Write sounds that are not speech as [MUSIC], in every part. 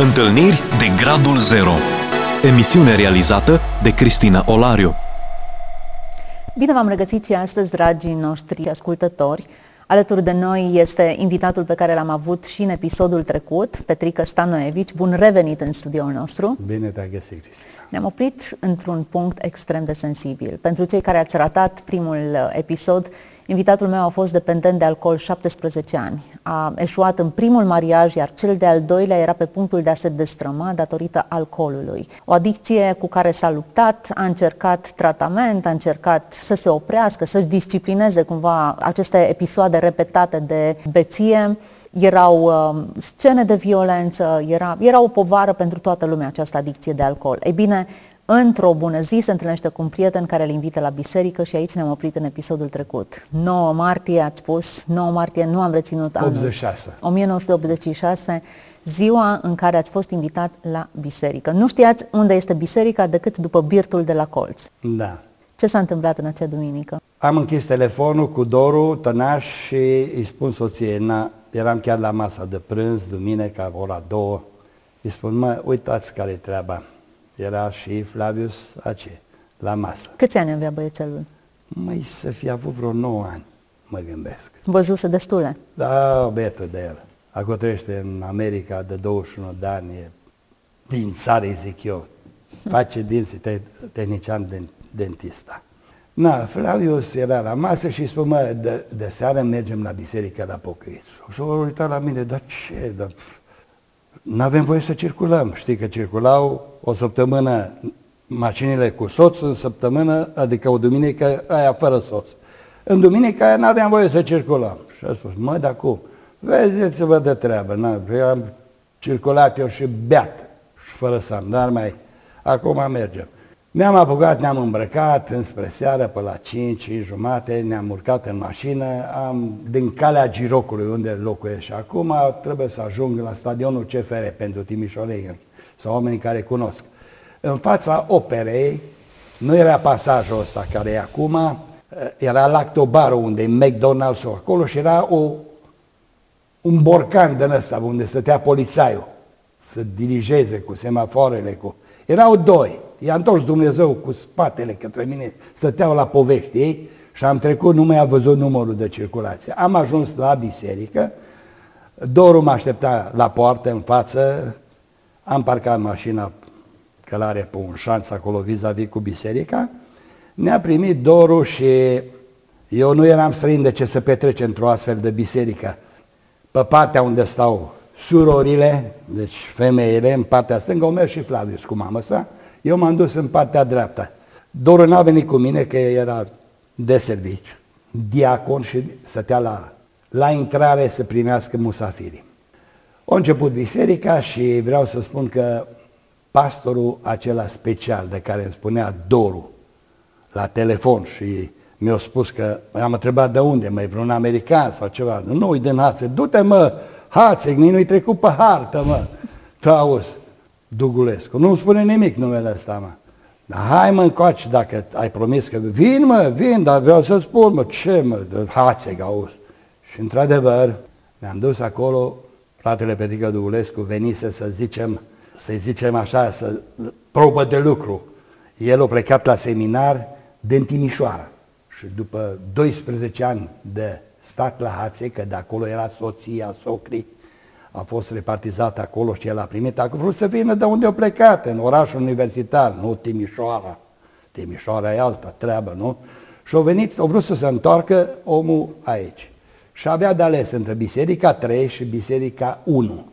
Întâlniri de Gradul Zero Emisiune realizată de Cristina Olariu Bine v-am regăsit și astăzi, dragii noștri ascultători. Alături de noi este invitatul pe care l-am avut și în episodul trecut, Petrica Stanoevici. Bun revenit în studioul nostru. Bine te-ai găsit, Cristina. Ne-am oprit într-un punct extrem de sensibil. Pentru cei care ați ratat primul uh, episod, invitatul meu a fost dependent de alcool 17 ani. A eșuat în primul mariaj, iar cel de-al doilea era pe punctul de a se destrăma datorită alcoolului. O adicție cu care s-a luptat, a încercat tratament, a încercat să se oprească, să-și disciplineze cumva aceste episoade repetate de beție erau uh, scene de violență, era, era o povară pentru toată lumea această adicție de alcool. Ei bine, într-o bună zi se întâlnește cu un prieten care îl invită la biserică și aici ne-am oprit în episodul trecut. 9 martie, ați spus, 9 martie, nu am reținut anul. 86. 1986, ziua în care ați fost invitat la biserică. Nu știați unde este biserica decât după birtul de la colț. Da. Ce s-a întâmplat în acea duminică? Am închis telefonul cu Doru, tănaș și îi spun soției, na, eram chiar la masa de prânz, duminica, ora două, îi spun, mă, uitați care e treaba. Era și Flavius Ace, la masă. Câți ani avea băiețelul? Mai să fi avut vreo 9 ani, mă gândesc. Văzuse destule? Da, băietul de el. Acum trăiește în America de 21 de ani, e din țară, zic eu. Face dinții te- tehnician dentista. Na, Flavius era la masă și spune, mă, de, de seară mergem la biserică la pocăiți. Și s-a uitat la mine, dar ce, dar nu avem voie să circulăm. Știi că circulau o săptămână mașinile cu soț, în săptămână, adică o duminică aia fără soț. În duminica aia nu aveam voie să circulăm. Și a spus, mă, dar cum? Vedeți-vă de treabă, na, eu am circulat eu și beat, și fără să am, dar mai, acum mergem. Ne-am apucat, ne-am îmbrăcat înspre seară, pe la 5, 5 jumate, ne-am urcat în mașină, am, din calea Girocului, unde locuiesc și acum, trebuie să ajung la stadionul CFR pentru Timișorei, sau oamenii care cunosc. În fața operei, nu era pasajul ăsta care e acum, era lactobarul unde e McDonald's acolo și era o, un borcan din ăsta unde stătea polițaiul să dirigeze cu semaforele, cu... Erau doi. I-a întors Dumnezeu cu spatele către mine, stăteau la povești ei și am trecut, nu mai a văzut numărul de circulație. Am ajuns la biserică, Doru mă aștepta la poartă în față, am parcat mașina călare pe un șanț acolo vis-a-vis cu biserica, ne-a primit Doru și eu nu eram străin de ce se petrece într-o astfel de biserică. Pe partea unde stau surorile, deci femeile, în partea stângă, o mers și Flavius cu mama sa, eu m-am dus în partea dreaptă. Doru n-a venit cu mine, că era de servici, diacon și stătea la, la intrare să primească musafirii. A început biserica și vreau să spun că pastorul acela special de care îmi spunea Doru la telefon și mi-a spus că am întrebat de unde, mai vreun american sau ceva. Nu, nu, din Hațe, du-te mă, Hațe, nu-i trecut pe hartă, mă. Tu auzi, Dugulescu. Nu spune nimic numele ăsta, mă. Dar hai mă încoace dacă ai promis că vin, mă, vin, dar vreau să spun, mă, ce, mă, de Hațeg, auzi. Și într-adevăr, ne-am dus acolo, fratele Petrică Dugulescu venise să zicem, să zicem așa, să, probă de lucru. El a plecat la seminar din Timișoara și după 12 ani de stat la Hațe, că de acolo era soția, socrii, a fost repartizat acolo și el a primit, a vrut să vină de unde a plecat, în orașul universitar, nu Timișoara. Timișoara e alta treabă, nu? Și a venit, a vrut să se întoarcă omul aici. Și avea de ales între Biserica 3 și Biserica 1.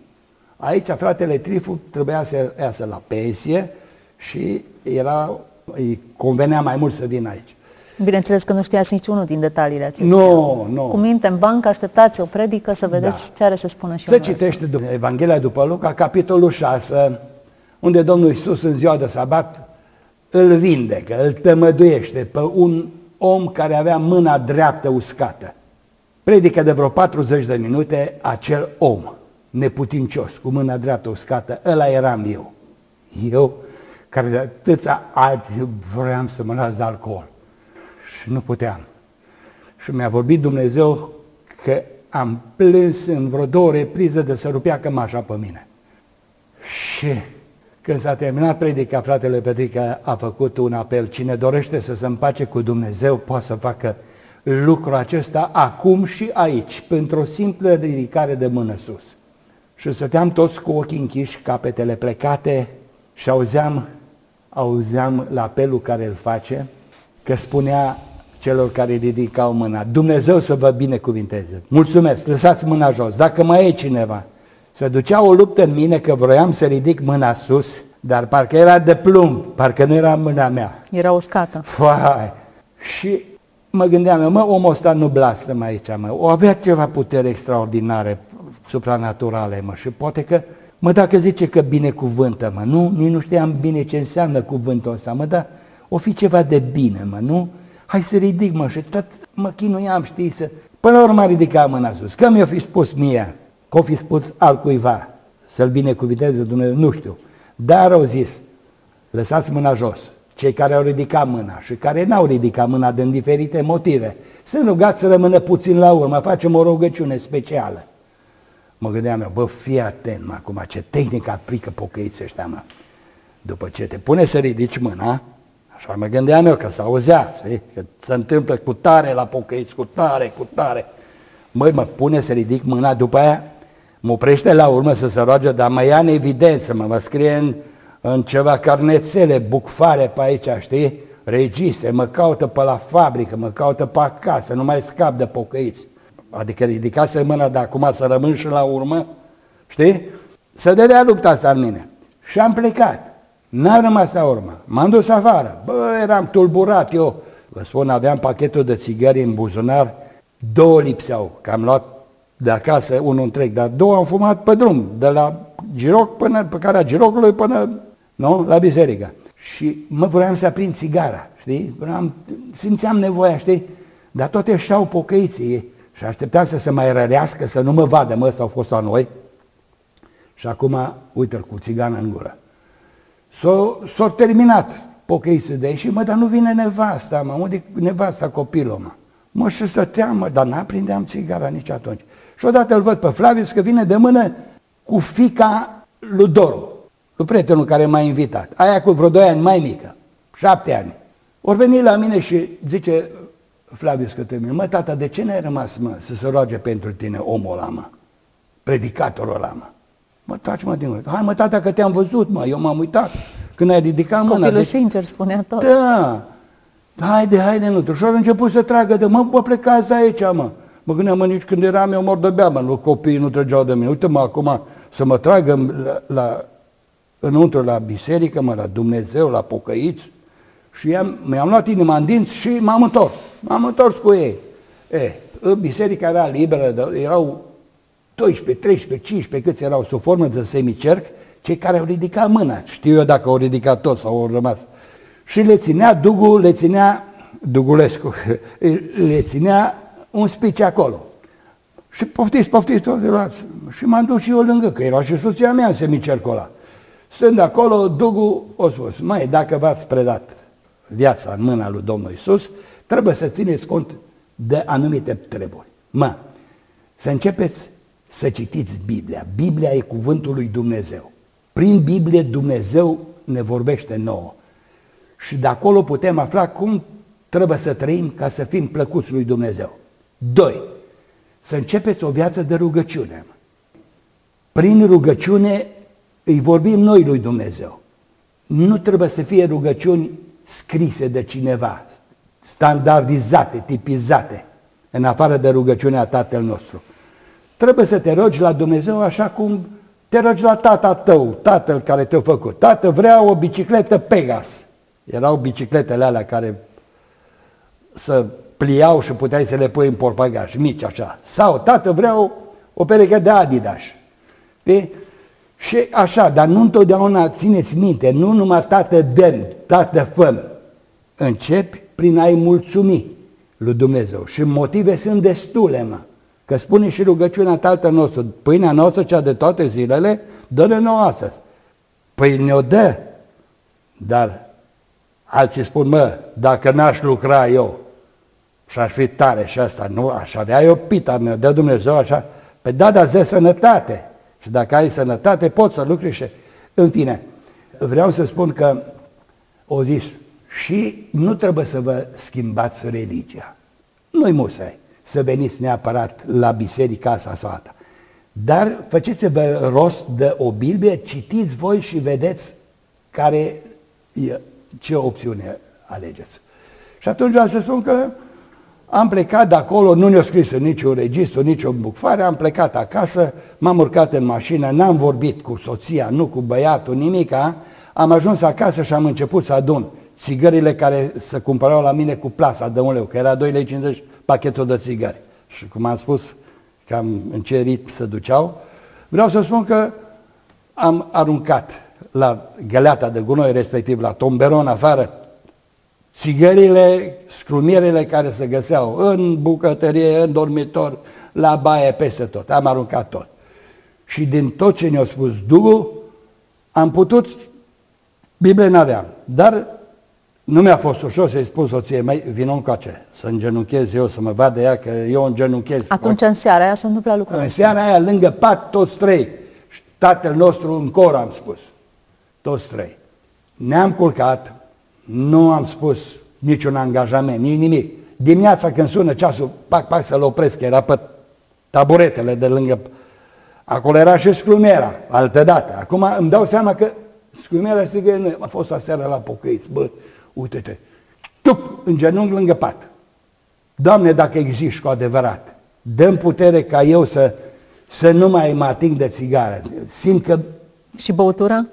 Aici fratele Trifu trebuia să iasă la pensie și era, îi convenea mai mult să vină aici. Bineînțeles că nu știați niciunul din detaliile acestea. Nu, nu. Cu minte în bancă, așteptați o predică să vedeți Da. ce are să spună și Se omul ăsta. citește după Evanghelia după Luca, capitolul 6, unde Domnul Iisus în ziua de sabat îl vindecă, îl tămăduiește pe un om care avea mâna dreaptă uscată. Predică de vreo 40 de minute acel om neputincios, cu mâna dreaptă uscată, ăla eram eu. Eu, care de atâția ani vreau să mă las de alcool și nu puteam. Și mi-a vorbit Dumnezeu că am plâns în vreo două reprize de să rupea cămașa pe mine. Și când s-a terminat predica, fratele Petrica a făcut un apel. Cine dorește să se împace cu Dumnezeu poate să facă lucrul acesta acum și aici, pentru o simplă ridicare de mână sus. Și stăteam toți cu ochii închiși, capetele plecate și auzeam, auzeam la apelul care îl face, că spunea celor care ridicau mâna, Dumnezeu să vă binecuvinteze. Mulțumesc, lăsați mâna jos. Dacă mai e cineva, se ducea o luptă în mine că vroiam să ridic mâna sus, dar parcă era de plumb, parcă nu era mâna mea. Era uscată. Fai. Și mă gândeam eu, mă, omul ăsta nu blastăm aici, mă. O avea ceva putere extraordinare, supranaturale, mă, și poate că, mă, dacă zice că binecuvântă, mă, nu, nici nu știam bine ce înseamnă cuvântul ăsta, mă, dar o fi ceva de bine, mă, nu? Hai să ridic, mă, și tot mă chinuiam, știi, să... Până la urmă a ridicat mâna sus, că mi-a fi spus mie, că o fi spus altcuiva, să-l binecuvinteze Dumnezeu, nu știu. Dar au zis, lăsați mâna jos, cei care au ridicat mâna și care n-au ridicat mâna din diferite motive, să rugați să rămână puțin la urmă, facem o rugăciune specială. Mă gândeam eu, bă, fii atent, mă, acum, ce tehnică aplică pocăiți ăștia, mă. După ce te pune să ridici mâna, așa mă gândeam eu, că se auzea, știi? că se întâmplă cu tare la pocăiți, cu tare, cu tare. Măi, mă pune să ridic mâna, după aia mă oprește la urmă să se roage, dar mă ia în evidență, mă, mă scrie în, în ceva carnețele, bucfare pe aici, știi? Registre, mă caută pe la fabrică, mă caută pe acasă, nu mai scap de pocăiți. Adică ridicase mâna de acum să rămân și la urmă, știi? Să dădea lupta asta în mine. Și am plecat. N-am rămas la urmă. M-am dus afară. Bă, eram tulburat eu. Vă spun, aveam pachetul de țigări în buzunar, două lipseau, că am luat de acasă unul întreg, dar două am fumat pe drum, de la giroc până, pe care a girocului până, nu, la biserică. Și mă vroiam să aprind țigara, știi? Vreau, simțeam nevoia, știi? Dar tot ieșeau pocăiții și așteptam să se mai rărească, să nu mă vadă, mă, ăsta au fost la noi. Și acum, uite-l cu țigana în gură. S-a terminat pocăiții de și mă, dar nu vine nevasta, mă, unde nevasta copilul, mă? Mă, și stăteam, mă, dar n-aprindeam țigara nici atunci. Și odată îl văd pe Flavius că vine de mână cu fica lui Doru, cu prietenul care m-a invitat. Aia cu vreo doi ani mai mică, șapte ani. Ori veni la mine și zice Flavius către mine, mă, tata, de ce n-ai rămas, mă, să se roage pentru tine omul ăla, mă? Predicatorul ăla, mă. Mă, taci mă din Hai mă, tata, că te-am văzut, mă, eu m-am uitat. Când ai ridicat mâna... Copilul deci... sincer spunea tot. Da. Haide, haide, nu. Și au început să tragă de, mă, mă plecați de aici, mă. Mă gândeam, mă, nici când eram eu mor de bea, mă, copiii nu trăgeau de mine. Uite-mă acum să mă tragă la, la, înăuntru la biserică, mă, la Dumnezeu, la pocăiți. Și am, mi-am luat inima în dinți și m-am întors. M-am întors cu ei. E, biserica era liberă, erau 12, 13, 15, câți erau sub formă de semicerc, cei care au ridicat mâna. Știu eu dacă au ridicat toți sau au rămas. Și le ținea Dugu, le ținea Dugulescu, [LAUGHS] le ținea un spici acolo. Și poftiți, poftiți, tot de luați. Și m-am dus și eu lângă, că era și soția mea în semicercul ăla. Stând acolo, Dugu o spus, mai dacă v-ați predat viața în mâna lui Domnul Isus, trebuie să țineți cont de anumite treburi. Mă, să începeți să citiți Biblia. Biblia e cuvântul lui Dumnezeu. Prin Biblie Dumnezeu ne vorbește nouă. Și de acolo putem afla cum trebuie să trăim ca să fim plăcuți lui Dumnezeu. Doi, să începeți o viață de rugăciune. Prin rugăciune îi vorbim noi lui Dumnezeu. Nu trebuie să fie rugăciuni scrise de cineva, standardizate, tipizate, în afară de rugăciunea Tatăl nostru. Trebuie să te rogi la Dumnezeu așa cum te rogi la tata tău, tatăl care te-a făcut. Tată, vreau o bicicletă Pegas. Erau bicicletele alea care să pliau și puteai să le pui în portbagaj, mici așa. Sau, tată, vreau o pereche de Adidas. Știi? Și așa, dar nu întotdeauna țineți minte, nu numai tată dăm, tată făm. Începi prin a-i mulțumi lui Dumnezeu. Și motive sunt destule, mă. Că spune și rugăciunea Tatăl nostru, pâinea noastră, cea de toate zilele, dă-ne nouă astăzi. Păi ne-o dă, dar alții spun, mă, dacă n-aș lucra eu și aș fi tare și asta, nu, aș avea eu pita mea, de Dumnezeu așa, pe da, dar de sănătate. Și dacă ai sănătate, poți să lucri și În fine, vreau să spun că o zis, și nu trebuie să vă schimbați religia. Nu-i musai să veniți neapărat la biserica asta sau alta. Dar faceți-vă rost de o Biblie, citiți voi și vedeți care e, ce opțiune alegeți. Și atunci vreau să spun că am plecat de acolo, nu ne-a scris în niciun registru, nicio bucfare, am plecat acasă, m-am urcat în mașină, n-am vorbit cu soția, nu cu băiatul, nimica, am ajuns acasă și am început să adun țigările care se cumpărau la mine cu plasa de un leu, că era 2,50 lei pachetul de țigări. Și cum am spus, cam în ce ritm se duceau, vreau să spun că am aruncat la găleata de gunoi, respectiv la tomberon afară, țigările, scrumierele care se găseau în bucătărie, în dormitor, la baie, peste tot. Am aruncat tot. Și din tot ce ne-a spus Dugu, am putut, Biblie n-aveam, dar nu mi-a fost ușor să-i spun soției mei, vină încoace, să îngenunchez eu, să mă vadă ea că eu îngenunchez. Atunci în seara aia se întâmplă lucruri. În seara aia, lângă pat, toți trei. Tatăl nostru în cor, am spus. Toți trei. Ne-am culcat, nu am spus niciun angajament, nici nimic. Dimineața când sună ceasul, pac, pac să-l opresc, era pe taburetele de lângă... Acolo era și sclumiera, altă dată. Acum îmi dau seama că sclumiera, sigur, a fost aseară la pocăiți, bă, uite-te, tup, în genunchi lângă pat. Doamne, dacă existi cu adevărat, dăm putere ca eu să, să nu mai mă ating de țigară. Simt că... Și băutura?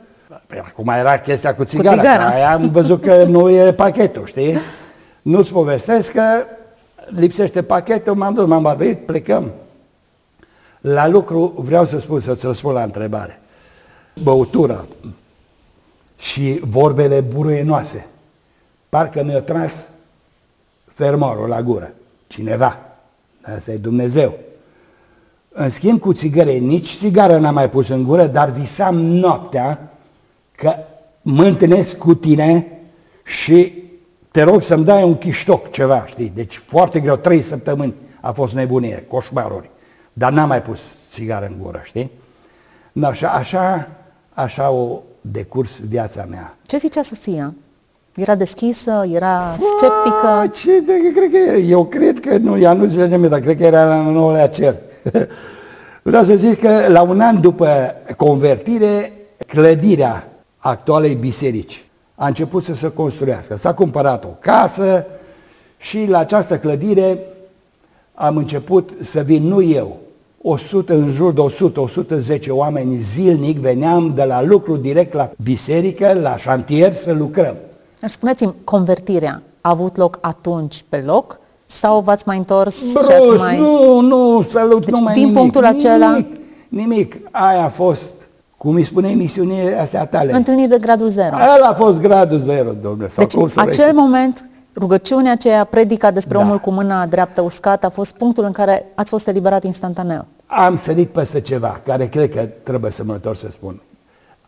Păi acum era chestia cu țigara, cu țigara. aia am văzut că nu e pachetul, știi? Nu-ți povestesc că lipsește pachetul, m-am dus, m-am barbit, plecăm. La lucru vreau să spun, să-ți răspund la întrebare. Băutura și vorbele buruienoase Parcă mi-a tras fermorul la gură. Cineva. Asta e Dumnezeu. În schimb cu țigăre, nici țigară n-am mai pus în gură, dar visam noaptea că mă întâlnesc cu tine și te rog să-mi dai un chiștoc, ceva, știi? Deci foarte greu, trei săptămâni a fost nebunie, coșmaruri. Dar n-am mai pus țigară în gură, știi? No, așa, așa, așa o decurs viața mea. Ce zicea soția? Era deschisă, era sceptică? A, ce de, cred că, eu cred că nu, ea nu zice nimic, dar cred că era la nouălea cer. [LAUGHS] Vreau să zic că la un an după convertire, clădirea actualei biserici a început să se construiască. S-a cumpărat o casă și la această clădire am început să vin, nu eu, 100, în jur de 100-110 oameni zilnic, veneam de la lucru direct la biserică, la șantier să lucrăm. Dar spuneți-mi, convertirea a avut loc atunci pe loc sau v-ați mai întors Brus, și ați mai... nu, nu, salut, Deci, nu mai din nimic, punctul nimic, acela- Nimic, aia a fost, cum îi spune emisiunile astea tale. Întâlniri de gradul zero. Ăla a fost gradul zero, domnule. Sau Deci, cum să acel vezi. moment, rugăciunea aceea, predica despre Da. omul cu mâna dreaptă uscată, a fost punctul în care ați fost eliberat instantaneu. Am sărit peste ceva, care cred că trebuie să mă întorc să spun.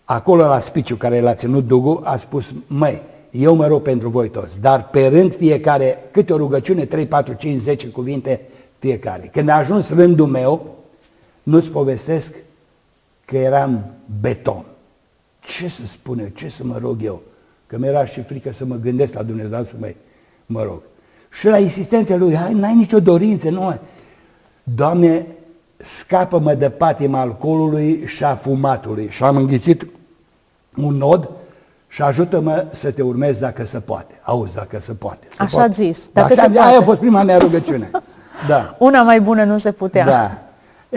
Acolo la spiciu care l-a ținut Dugu, a spus, măi, eu mă rog pentru voi toți, dar pe rând fiecare, câte o rugăciune, 3, 4, 5, 10 cuvinte fiecare. Când a ajuns rândul meu, nu-ți povestesc că eram beton. Ce să spun eu, ce să mă rog eu? Că mi-era și frică să mă gândesc la Dumnezeu să mă, mă rog. Și la insistența lui, hai, n-ai nicio dorință, nu ai. Doamne, scapă-mă de patima alcoolului și a fumatului. Și am înghițit un nod și ajută-mă să te urmezi dacă se poate. Auzi, dacă se poate. Se Așa poate. ați zis, Da, dacă așa, se Aia a poate. fost prima mea rugăciune. [LAUGHS] Da. Una mai bună nu se putea. Da.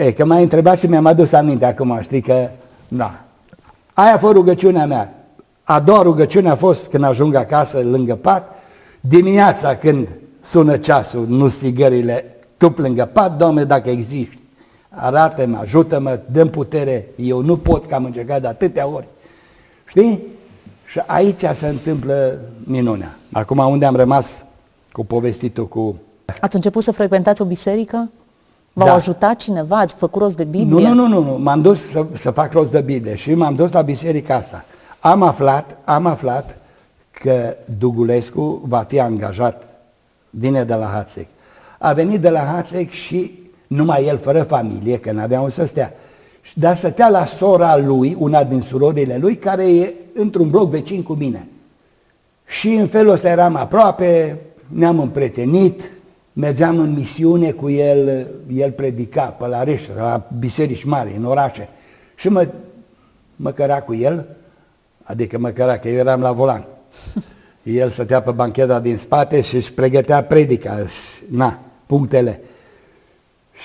E, că m-ai întrebat și mi-am adus aminte acum, știi că, da. Aia a fost rugăciunea mea. A doua rugăciune a fost când ajung acasă lângă pat, dimineața când sună ceasul, nu strigările, tu lângă pat, Doamne, dacă existi, arată-mă, ajută-mă, dăm putere, eu nu pot, că am încercat de atâtea ori. Știi? Și aici se întâmplă minunea. Acum unde am rămas cu povestitul cu Ați început să frecventați o biserică? V-au Da. ajutat cineva? Ați făcut rost de Biblie? Nu, nu, nu, nu, nu. m-am dus să, să fac rost de Biblie și m-am dus la biserica asta. Am aflat, am aflat că Dugulescu va fi angajat, vine de la Hațec. A venit de la Hațec și numai el fără familie, că n-avea unde să stea. Dar stătea la sora lui, una din surorile lui, care e într-un bloc vecin cu mine. Și în felul ăsta eram aproape, ne-am împretenit, mergeam în misiune cu el, el predica pe la Reșă, la biserici mari, în orașe. Și mă, mă căra cu el, adică mă căra, că eu eram la volan. [LAUGHS] El stătea pe bancheta din spate și își pregătea predica, și, na, punctele.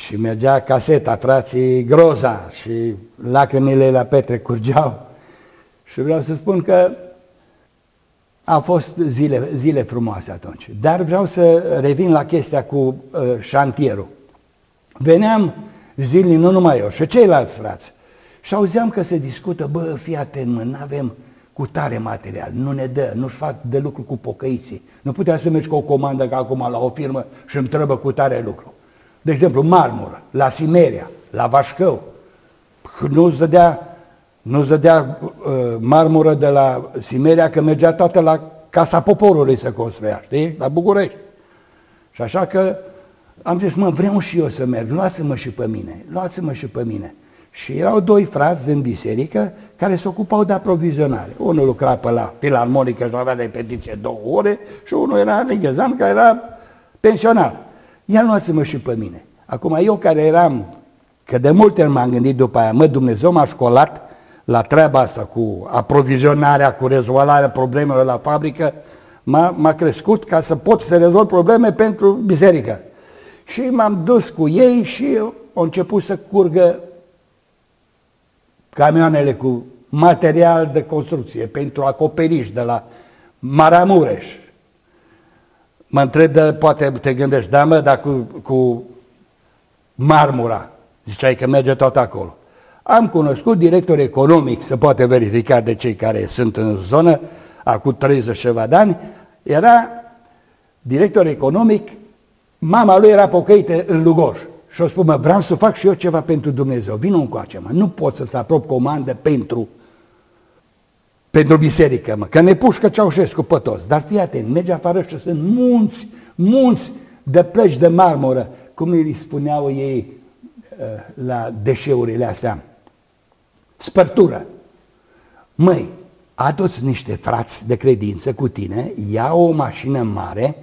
Și mergea caseta, frații Groza și lacrimile la Petre curgeau. Și vreau să spun că au fost zile, zile frumoase atunci. Dar vreau să revin la chestia cu uh, șantierul. Veneam zilnic, nu numai eu, și ceilalți frați. Și auzeam că se discută, bă, fii atent, mă, n-avem cu tare material, nu ne dă, nu-și fac de lucru cu pocăiții. Nu putea să mergi cu o comandă ca acum la o firmă și îmi trebuie cu tare lucru. De exemplu, marmură, la Simeria, la Vașcău. Nu-ți dădea, nu-ți dădea uh, marmură de la Simeria că mergea toată la Casa Poporului să construia, știi? La București. Și așa că am zis, mă, vreau și eu să merg, luați-mă și pe mine, luați-mă și pe mine. Și erau doi frați din biserică care se ocupau de aprovizionare. Unul lucra pe la filarmonică și avea repetiție două ore și unul era Lighezan, care era pensionar. Ia luați-mă și pe mine. Acum eu care eram, că de multe ori m-am gândit după aia, mă, Dumnezeu m-a școlat la treaba asta cu aprovizionarea, cu rezolvarea problemelor la fabrică, m-a, crescut ca să pot să rezolv probleme pentru biserică. Și m-am dus cu ei și au început să curgă camioanele cu material de construcție pentru acoperiș de la Maramureș. Mă întreb, de, poate te gândești, da mă, dar cu, cu marmura, ziceai că merge tot acolo. Am cunoscut director economic, se poate verifica de cei care sunt în zonă, acum 30 ceva de ani, era director economic, mama lui era pocăită în Lugoj. Și o spun, mă, vreau să fac și eu ceva pentru Dumnezeu. Vino încoace, mă. Nu pot să-ți aprop comandă pentru, pentru biserică, mă. Că ne pușcă Ceaușescu pe toți. Dar fii atent, merge afară și sunt munți, munți de plăci de marmură, cum îi spuneau ei uh, la deșeurile astea. Spărtură. Măi, adu-ți niște frați de credință cu tine, ia o mașină mare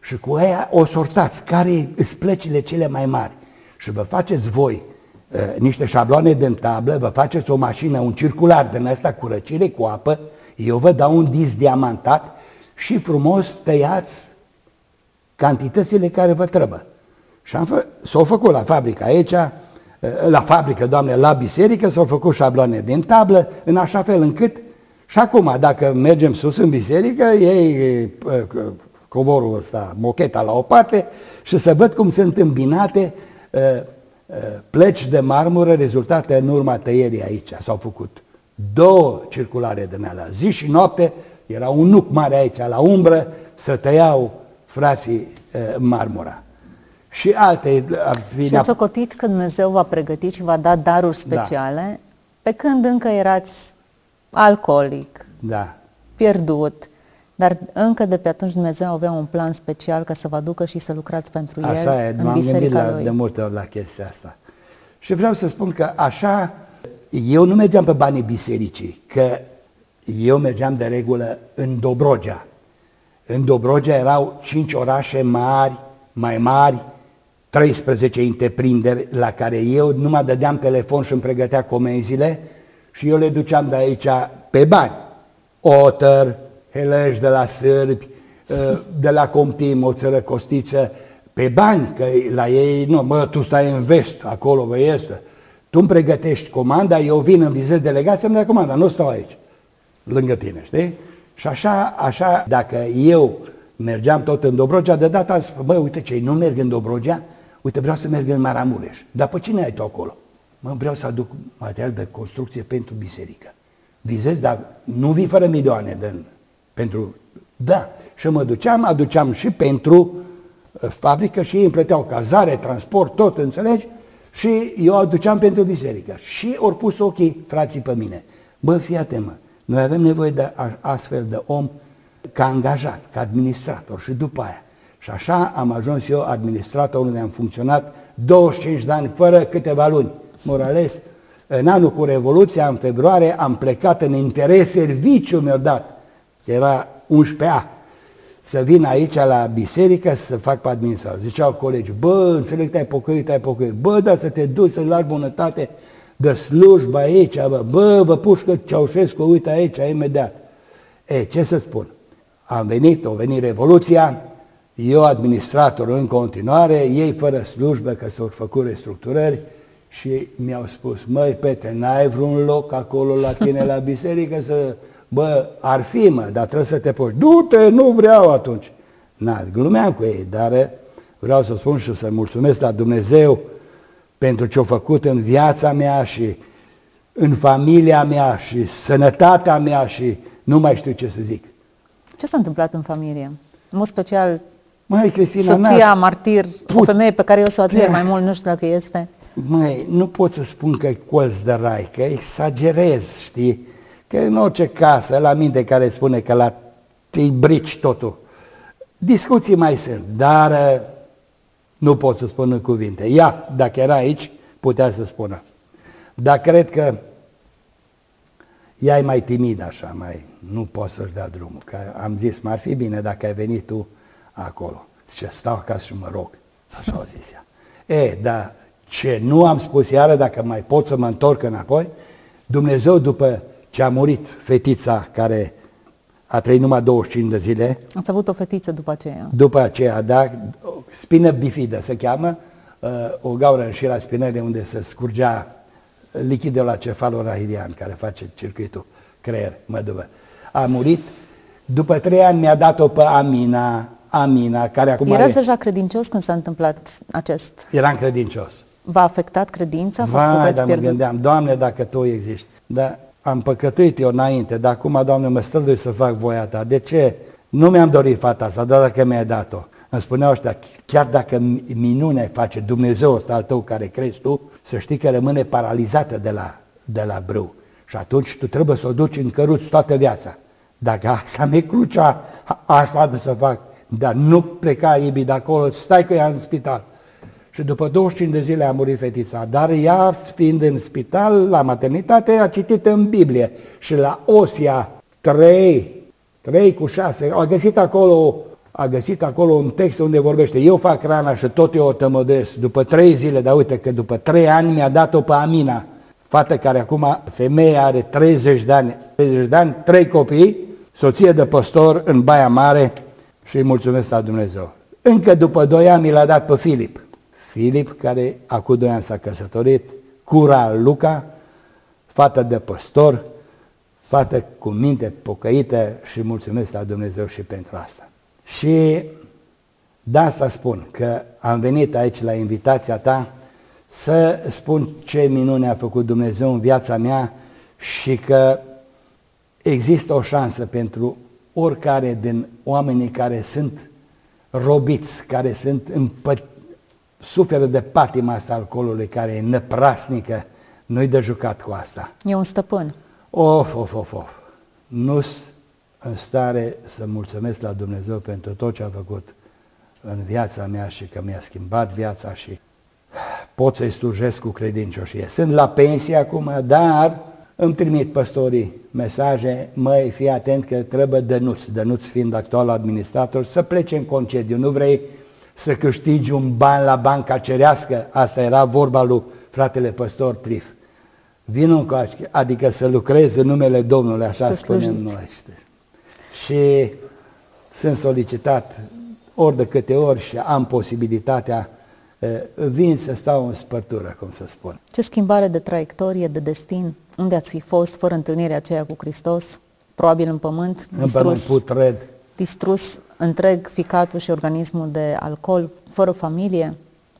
și cu aia o sortați. Care sunt plăcile cele mai mari? și vă faceți voi uh, niște șabloane de tablă, vă faceți o mașină, un circular din asta cu răcire, cu apă, eu vă dau un disc diamantat și frumos tăiați cantitățile care vă trebuie. Și am fă, s-au făcut la fabrică aici, la fabrică, doamne, la biserică, s-au făcut șabloane din tablă, în așa fel încât și acum, dacă mergem sus în biserică, ei covorul ăsta, mocheta la o parte și să văd cum sunt îmbinate Uh, uh, pleci de marmură rezultate în urma tăierii aici. S-au făcut două circulare de alea. Zi și noapte era un nuc mare aici, la umbră, să tăiau frații uh, marmura. Și alte... Ar fi și ați socotit că Dumnezeu v-a pregătit și v-a dat daruri da. speciale, da. pe când încă erați alcoolic, da. pierdut, dar încă de pe atunci Dumnezeu avea un plan special ca să vă aducă și să lucrați pentru așa El e, în biserica la, lui. de multe ori la chestia asta. Și vreau să spun că așa, eu nu mergeam pe banii bisericii, că eu mergeam de regulă în Dobrogea. În Dobrogea erau cinci orașe mari, mai mari, 13 întreprinderi la care eu nu mă dădeam telefon și îmi pregătea comenzile și eu le duceam de aici pe bani. Otter, heleși de la sârbi, ă, de la Comtim, o țără costiță, pe bani, că la ei, nu, mă, tu stai în vest, acolo vă este. Tu îmi pregătești comanda, eu vin, în vizez delegația, îmi dai comanda, nu stau aici, lângă tine, știi? Și așa, așa, dacă eu mergeam tot în Dobrogea, de data asta, bă, uite ce, nu merg în Dobrogea, uite, vreau să merg în Maramureș. Dar pe cine ai tu acolo? Mă, vreau să aduc material de construcție pentru biserică. Vizezi, dar nu vii fără milioane de pentru, da, și mă duceam, aduceam și pentru uh, fabrică și ei îmi plăteau cazare, transport, tot, înțelegi? Și eu aduceam pentru biserică. Și au pus ochii frații pe mine. Bă, fii atent, mă, noi avem nevoie de astfel de om ca angajat, ca administrator și după aia. Și așa am ajuns eu administrator unde am funcționat 25 de ani fără câteva luni. Morales, În anul cu Revoluția, în februarie, am plecat în interes, serviciu mi-a dat, era 11A, să vin aici la biserică să fac pe administrație. Ziceau colegii, bă, înțeleg, te-ai pocăit, te-ai pocăit, bă, dar să te duci să lași bunătate de slujbă aici, bă, bă, vă pușcă Ceaușescu, uite aici, imediat. E, ce să spun? Am venit, a venit Revoluția, eu administrator în continuare, ei fără slujbă că s-au făcut restructurări și mi-au spus, măi Petre, n-ai vreun loc acolo la tine la biserică să... Bă, ar fi mă, dar trebuie să te poși. Du-te, nu vreau atunci. Na, glumeam cu ei, dar vreau să spun și să mulțumesc la Dumnezeu pentru ce-a făcut în viața mea și în familia mea și sănătatea mea și nu mai știu ce să zic. Ce s-a întâmplat în familie? În mod special, Măi, Cristina, soția, martir, Put- o femeie pe care eu să o admir mai mult, nu știu dacă este. Măi, nu pot să spun că e colț de rai, că exagerez, știi? Că în orice casă, la minte care spune că la te brici totul. Discuții mai sunt, dar uh, nu pot să spun în cuvinte. Ea, dacă era aici, putea să spună. Dar cred că ea e mai timid așa, mai nu poți să-și dea drumul. Că am zis, m-ar fi bine dacă ai venit tu acolo. Zice, stau acasă și mă rog. Așa au zis ea. E, dar ce nu am spus iară, dacă mai pot să mă întorc înapoi, Dumnezeu după ce a murit fetița care a trăit numai 25 de zile, Ați avut o fetiță după aceea. după aceea, da, spină bifidă se cheamă, uh, o gaură în șira spinării unde se scurgea lichidul la cefalorahilian care face circuitul creier, măduvă. A murit. După trei ani mi-a dat-o pe Amina, Amina, care acum Erați are... deja credincios când s-a întâmplat acest... Eram credincios. V-a afectat credința? faptul că Vai, ați dar mă pierdut? gândeam, Doamne, dacă Tu existi. Dar am păcătuit eu înainte, dar acum, Doamne, mă strădui să fac voia Ta. De ce? Nu mi-am dorit fata asta, dar dacă mi-ai dat-o. Îmi spuneau ăștia, chiar dacă minune face Dumnezeu ăsta al tău care crezi tu, să știi că rămâne paralizată de la, de la brâu. Și atunci tu trebuie să o duci în căruț toată viața. Dacă asta mi-e crucea, asta am să fac. Dar nu pleca Ibi de acolo, stai cu ea în spital. Și după 25 de zile a murit fetița, dar ea, fiind în spital, la maternitate, a citit în Biblie. Și la Osia 3, 3 cu 6, a găsit acolo, a găsit acolo un text unde vorbește, eu fac rana și tot eu o tămădesc după 3 zile, dar uite că după 3 ani mi-a dat-o pe Amina, fată care acum, femeia are 30 de ani, 30 de ani, 3 copii, soție de păstor în Baia Mare și îi mulțumesc la Dumnezeu. Încă după 2 ani mi l-a dat pe Filip. Filip, care acum 2 ani s-a căsătorit, cura Luca, fată de păstor, fată cu minte pocăită și mulțumesc la Dumnezeu și pentru asta. Și de asta spun că am venit aici la invitația ta să spun ce minune a făcut Dumnezeu în viața mea și că există o șansă pentru oricare din oamenii care sunt robiți, care sunt împă- suferă de patima asta alcoolului, care e năprasnică, nu-i de jucat cu asta. E un stăpân. Of, of, of, of. nu în stare să mulțumesc la Dumnezeu pentru tot ce a făcut în viața mea și că mi-a schimbat viața și pot să-i slujesc cu credincioșie. Sunt la pensie acum, dar îmi trimit păstorii mesaje, măi, fii atent că trebuie Dănuț, Dănuț fiind actual administrator, să plece în concediu. Nu vrei să câștigi un ban la banca cerească? Asta era vorba lui fratele păstor Trif. Vin încoace, adică să lucrez în numele Domnului, așa Să spunem slujiți. noi. Știi? Și sunt solicitat ori de câte ori și am posibilitatea, eh, vin să stau în spărtură, cum să spun. Ce schimbare de traiectorie, de destin? Unde ați fi fost fără întâlnirea aceea cu Hristos? Probabil în pământ, În pământ putred, distrus întreg ficatul și organismul de alcool, fără familie,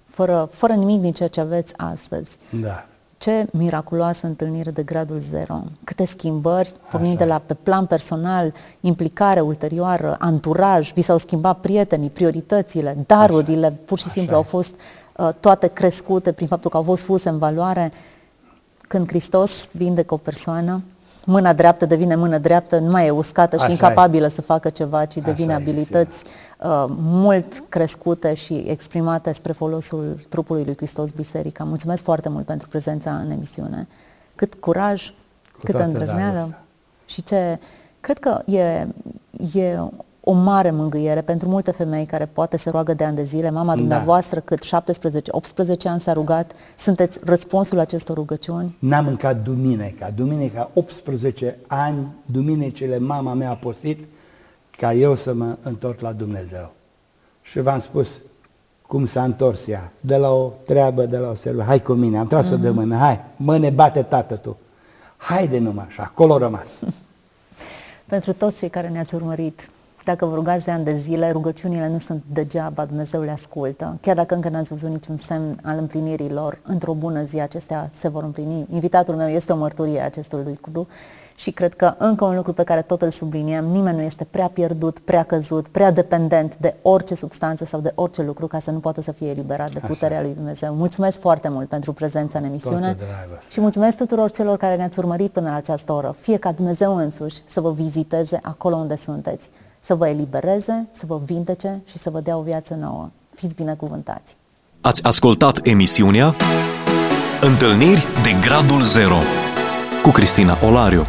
fără, fără nimic din ceea ce aveți astăzi. da. Ce miraculoasă întâlnire de gradul zero. Câte schimbări, pornind de Așa la pe plan personal, implicare ulterioară, anturaj, vi s-au schimbat prietenii, prioritățile, darurile, pur și Așa simplu e. au fost uh, toate crescute prin faptul că au fost puse în valoare. Când Hristos vindecă o persoană, mâna dreaptă devine mână dreaptă, nu mai e uscată și Așa e. incapabilă să facă ceva, ci devine Așa e, abilități uh, mult crescute și exprimate spre folosul trupului lui Hristos Biserica. Mulțumesc foarte mult pentru prezența în emisiune cât curaj, Cu câtă toată îndrăzneală dragostea. și ce... Cred că e, e o mare mângâiere pentru multe femei care poate se roagă de ani de zile. Mama Da. dumneavoastră, cât 17-18 ani s-a rugat, sunteți răspunsul acestor rugăciuni? N-am mâncat duminica. Duminica, 18 ani, duminicile mama mea a postit ca eu să mă întorc la Dumnezeu. Și v-am spus cum s-a întors ea. De la o treabă, de la o servă. Hai cu mine, am tras-o de mână. Hai, mă ne bate tată tu. Haide numai și acolo a rămas. [LAUGHS] Pentru toți cei care ne-ați urmărit, dacă vă rugați de ani de zile, rugăciunile nu sunt degeaba, Dumnezeu le ascultă. Chiar dacă încă n-ați văzut niciun semn al împlinirii lor, într-o bună zi acestea se vor împlini. Invitatul meu este o mărturie a acestui lucru și cred că încă un lucru pe care tot îl subliniem, nimeni nu este prea pierdut, prea căzut, prea dependent de orice substanță sau de orice lucru ca să nu poată să fie eliberat de Așa. puterea lui Dumnezeu. Mulțumesc foarte mult pentru prezența în emisiune Toată dragostea. și mulțumesc tuturor celor care ne-ați urmărit până la această oră. Fie ca Dumnezeu însuși să vă viziteze acolo unde sunteți, să vă elibereze, să vă vindece și să vă dea o viață nouă. Fiți binecuvântați! Ați ascultat emisiunea Întâlniri de Gradul Zero cu Cristina Olariu.